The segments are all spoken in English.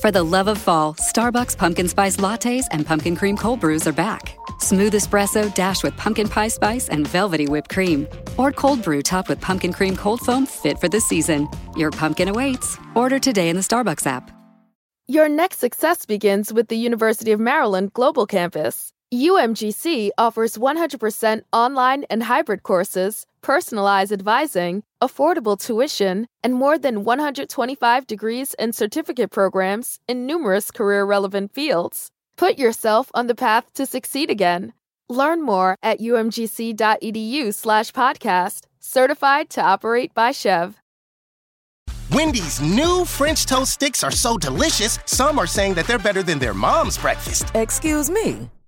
For the love of fall, Starbucks pumpkin spice lattes and pumpkin cream cold brews are back. Smooth espresso dashed with pumpkin pie spice and velvety whipped cream. Or cold brew topped with pumpkin cream cold foam fit for the season. Your pumpkin awaits. Order today in the Starbucks app. Your next success begins with the University of Maryland Global Campus. UMGC offers 100% online and hybrid courses, personalized advising, affordable tuition, and more than 125 degrees and certificate programs in numerous career relevant fields. Put yourself on the path to succeed again. Learn more at umgc.edu/slash podcast, certified to operate by SCHEV. Wendy's new French toast sticks are so delicious, some are saying that they're better than their mom's breakfast. Excuse me.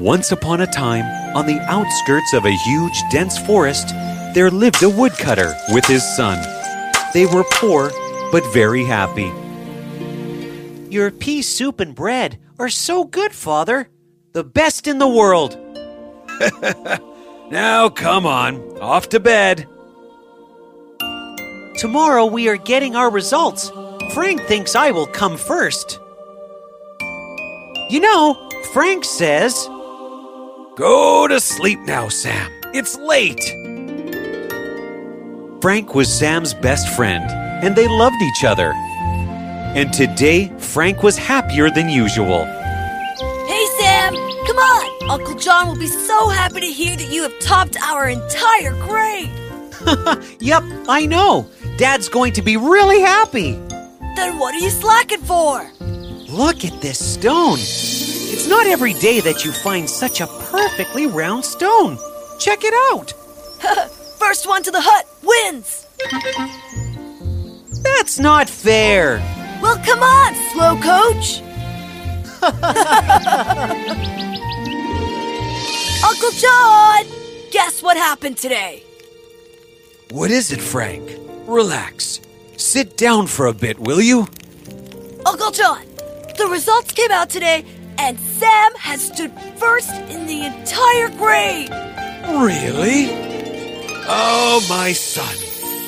Once upon a time, on the outskirts of a huge, dense forest, there lived a woodcutter with his son. They were poor, but very happy. Your pea soup and bread are so good, Father. The best in the world. Now come on, off to bed. Tomorrow we are getting our results. Frank thinks I will come first. You know, Frank says. Go to sleep now, Sam. It's late. Frank was Sam's best friend, and they loved each other. And today, Frank was happier than usual. Hey, Sam! Come on! Uncle John will be so happy to hear that you have topped our entire grade! Yep, I know. Dad's going to be really happy. Then what are you slacking for? Look at this stone. It's not every day that you find such a perfectly round stone. Check it out. First one to the hut wins! That's not fair. Well, come on, slow coach! Uncle John! Guess what happened today? What is it, Frank? Relax. Sit down for a bit, will you? Uncle John, the results came out today, and Sam has stood first in the entire grade. Really? Oh, my son.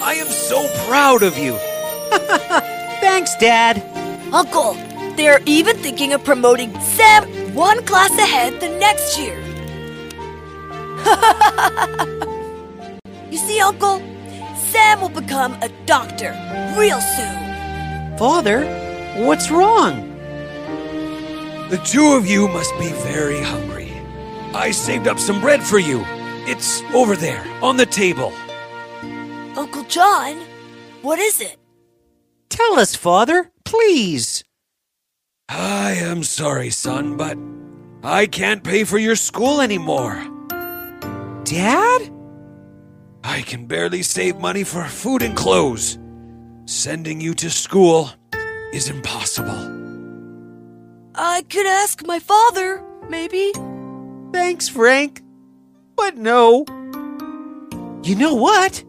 I am so proud of you. Thanks, Dad. Uncle, they're even thinking of promoting Sam one class ahead the next year. you see, Uncle, Sam will become a doctor real soon. Father, what's wrong? The two of you must be very hungry. I saved up some bread for you. It's over there, on the table. Uncle John, what is it? Tell us, Father, please. I am sorry, son, but I can't pay for your school anymore. Dad? I can barely save money for food and clothes. Sending you to school is impossible. I could ask my father, maybe. Thanks, Frank. But no. You know what?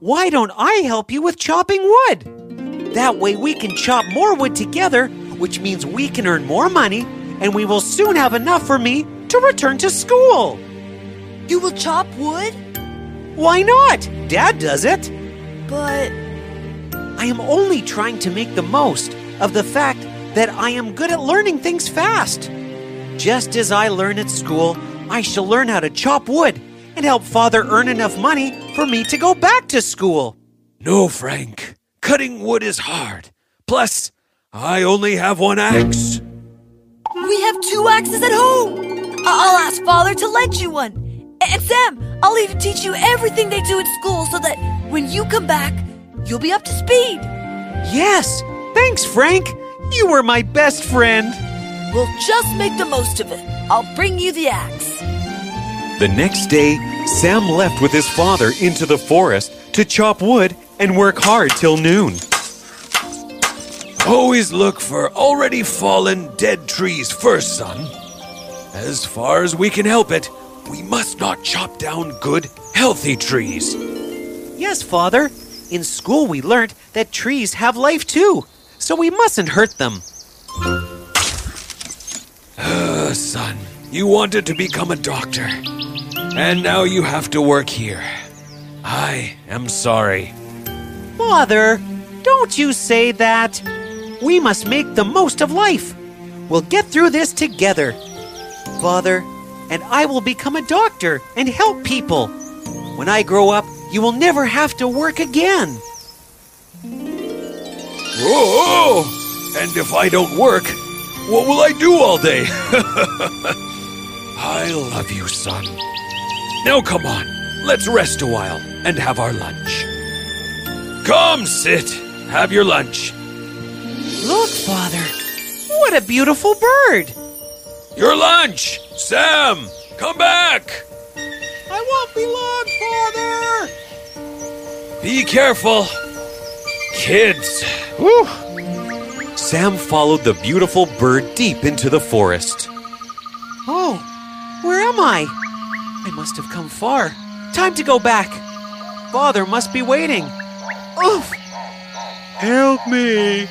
Why don't I help you with chopping wood? That way we can chop more wood together, which means we can earn more money, and we will soon have enough for me to return to school. You will chop wood? Why not? Dad does it. But I am only trying to make the most of the fact that I am good at learning things fast. Just as I learn at school, I shall learn how to chop wood and help Father earn enough money for me to go back to school. No, Frank. Cutting wood is hard. Plus, I only have one axe. we have two axes at home. I- I'll ask Father to lend you one. And Sam, I'll even teach you everything they do at school so that when you come back, you'll be up to speed. Yes, thanks, Frank. You were my best friend. We'll just make the most of it. I'll bring you the axe. The next day, Sam left with his father into the forest to chop wood and work hard till noon. Always look for already fallen, dead trees first, son. As far as we can help it, we must not chop down good, healthy trees. Yes, Father. In school, we learned that trees have life too, so we mustn't hurt them. Uh, son, you wanted to become a doctor, and now you have to work here. I am sorry. Father, don't you say that. We must make the most of life. We'll get through this together. Father, and I will become a doctor and help people. When I grow up, you will never have to work again. Whoa! And if I don't work, what will I do all day? I love you, son. Now come on, let's rest a while and have our lunch. Come, sit. Have your lunch. Look, Father. What a beautiful bird. Your lunch! Sam! Come back! I won't be long, Father! Be careful. Kids. Whew. Sam followed the beautiful bird deep into the forest. Oh, where am I? I must have come far. Time to go back. Father must be waiting. Oof! Help me!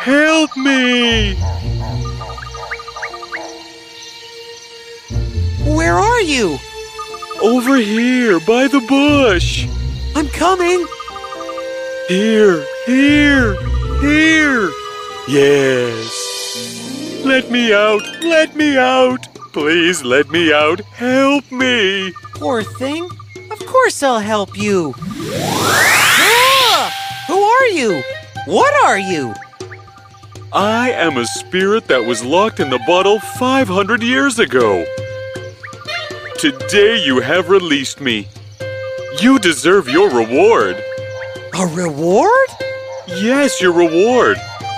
Help me! Where are you? Over here, by the bush. I'm coming. Here, here, here. Yes. Let me out, let me out. Please let me out. Help me. Poor thing. Of course I'll help you. Ah! Who are you? What are you? I am a spirit that was locked in the bottle 500 years ago. Today you have released me. You deserve your reward. A reward? Yes, your reward.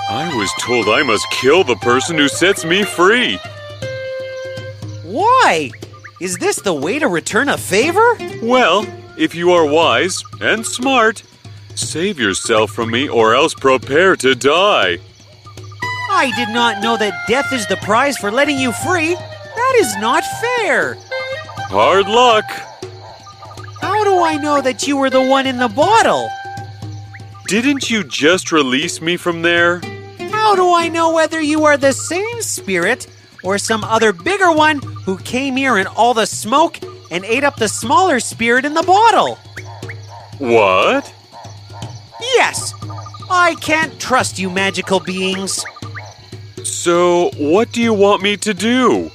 I was told I must kill the person who sets me free. Why? Is this the way to return a favor? Well, if you are wise and smart, save yourself from me or else prepare to die. I did not know that death is the prize for letting you free. That is not fair. Hard luck. How do I know that you were the one in the bottle? Didn't you just release me from there? How do I know whether you are the same spirit or some other bigger one who came here in all the smoke and ate up the smaller spirit in the bottle? What? Yes, I can't trust you, magical beings. So, what do you want me to do?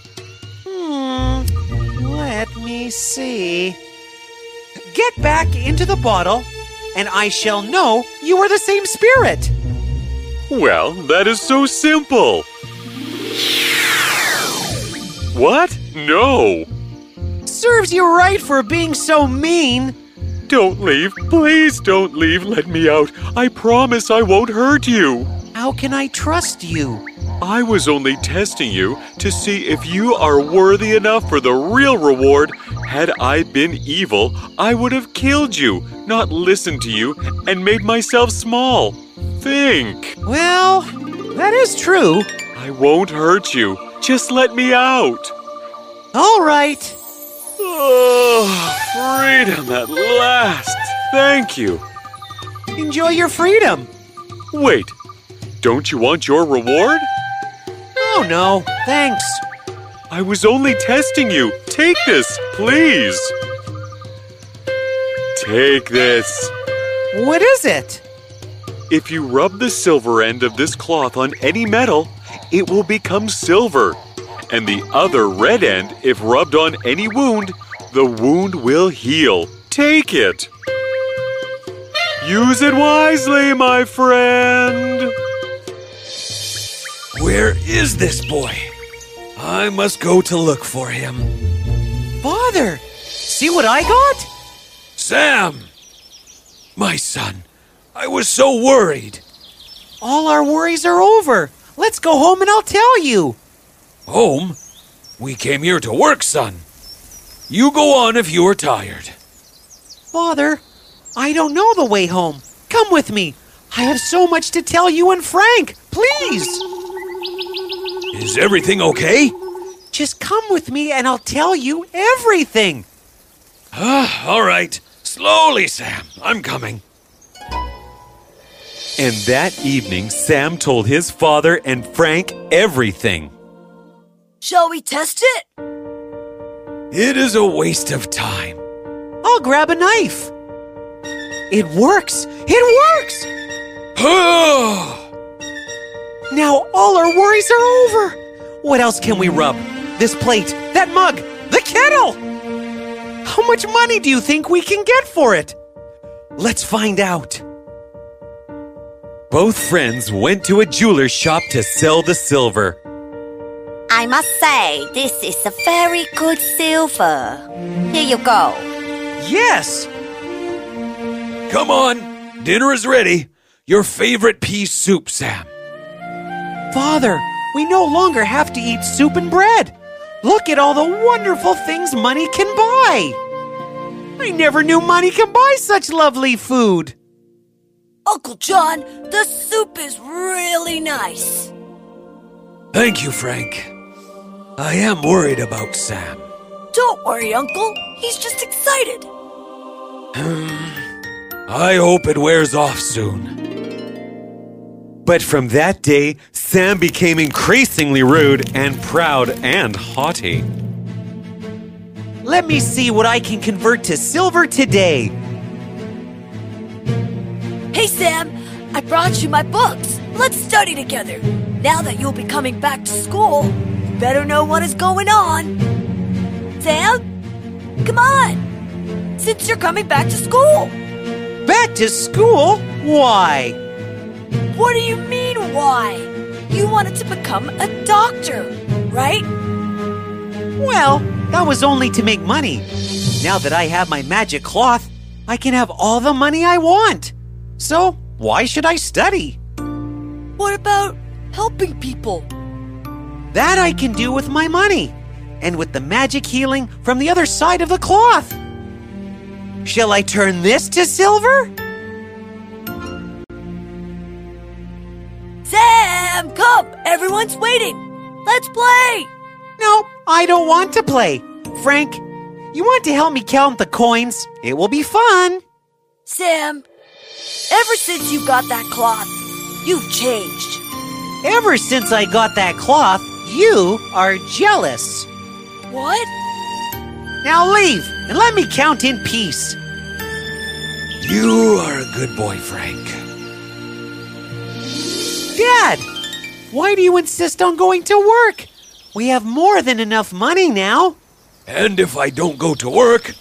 Hmm, let me see. Get back into the bottle, and I shall know you are the same spirit. Well, that is so simple. What? No. Serves you right for being so mean. Don't leave. Please don't leave. Let me out. I promise I won't hurt you. How can I trust you? I was only testing you to see if you are worthy enough for the real reward. Had I been evil, I would have killed you, not listened to you, and made myself small. Think. Well, that is true. I won't hurt you. Just let me out. All right. Oh, freedom at last. Thank you. Enjoy your freedom. Wait, don't you want your reward? Oh, no, thanks. I was only testing you. Take this, please. Take this. What is it? If you rub the silver end of this cloth on any metal, it will become silver. And the other red end, if rubbed on any wound, the wound will heal. Take it. Use it wisely, my friend. Where is this boy? I must go to look for him. Father, see what I got? Sam! My son, I was so worried. All our worries are over. Let's go home and I'll tell you. Home? We came here to work, son. You go on if you are tired. Father, I don't know the way home. Come with me. I have so much to tell you and Frank. please. Is everything okay? Just come with me and I'll tell you everything. Ah, all right. Slowly, Sam. I'm coming. And that evening, Sam told his father and Frank everything. Shall we test it? It is a waste of time. I'll grab a knife. It works! It works! now all our worries are over. What else can we rub? This plate, that mug, the kettle! How much money do you think we can get for it? Let's find out. Both friends went to a jeweler's shop to sell the silver. I must say, this is a very good silver. Here you go. Yes! Come on. Dinner is ready. Your favorite pea soup, Sam. Father, we no longer have to eat soup and bread. Look at all the wonderful things money can buy. I never knew money can buy such lovely food. Uncle John, the soup is really nice. Thank you, Frank. I am worried about Sam. Don't worry, Uncle. He's just excited. Hmm. I hope it wears off soon. But from that day, Sam became increasingly rude and proud and haughty. Let me see what I can convert to silver today. Hey, Sam, I brought you my books. Let's study together. Now that you'll be coming back to school, you better know what is going on. Sam, come on. Since you're coming back to school. Back to school? Why? What do you mean, why? You wanted to become a doctor, right? Well, that was only to make money. Now that I have my magic cloth, I can have all the money I want. So, why should I study? What about helping people? That I can do with my money and with the magic healing from the other side of the cloth. Shall I turn this to silver? Everyone's waiting. Let's play. No, I don't want to play. Frank, you want to help me count the coins? It will be fun. Sam, ever since you got that cloth, you've changed. Ever since I got that cloth, you are jealous. What? Now leave and let me count in peace. You are a good boy, Frank. Dad, why do you insist on going to work? We have more than enough money now. And if I don't go to work,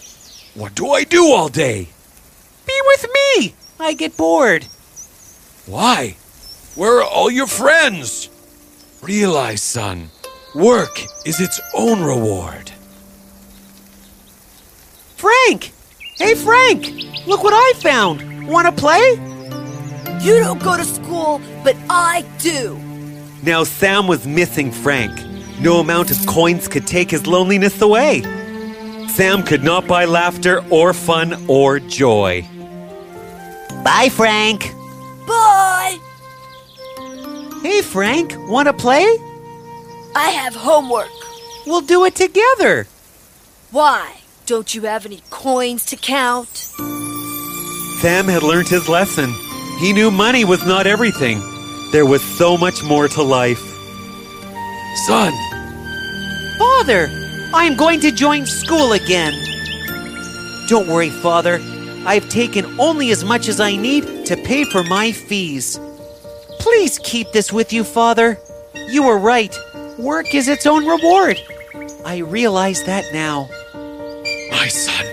what do I do all day? Be with me. I get bored. Why? Where are all your friends? Realize, son, work is its own reward. Frank! Hey, Frank! Look what I found! Wanna play? You don't go to school, but I do. Now Sam was missing Frank. No amount of coins could take his loneliness away. Sam could not buy laughter or fun or joy. Bye, Frank. Bye. Hey, Frank, wanna play? I have homework. We'll do it together. Why? Don't you have any coins to count? Sam had learned his lesson. He knew money was not everything. There was so much more to life. Son, Father, I am going to join school again. Don't worry, Father. I've taken only as much as I need to pay for my fees. Please keep this with you, Father. You were right. Work is its own reward. I realize that now. my son,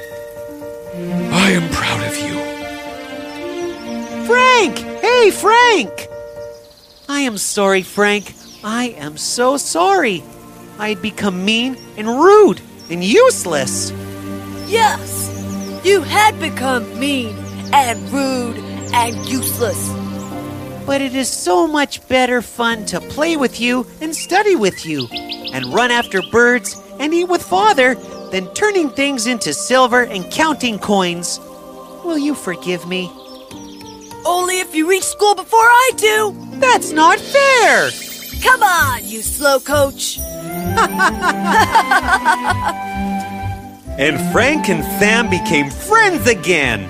I am proud of you. Frank! Hey, Frank! I am sorry, Frank. I am so sorry. I had become mean and rude and useless. Yes, you had become mean and rude and useless. But it is so much better fun to play with you and study with you, and run after birds and eat with father than turning things into silver and counting coins. Will you forgive me? Only if you reach school before I do. That's not fair! Come on, you slow coach. And Frank and Sam became friends again.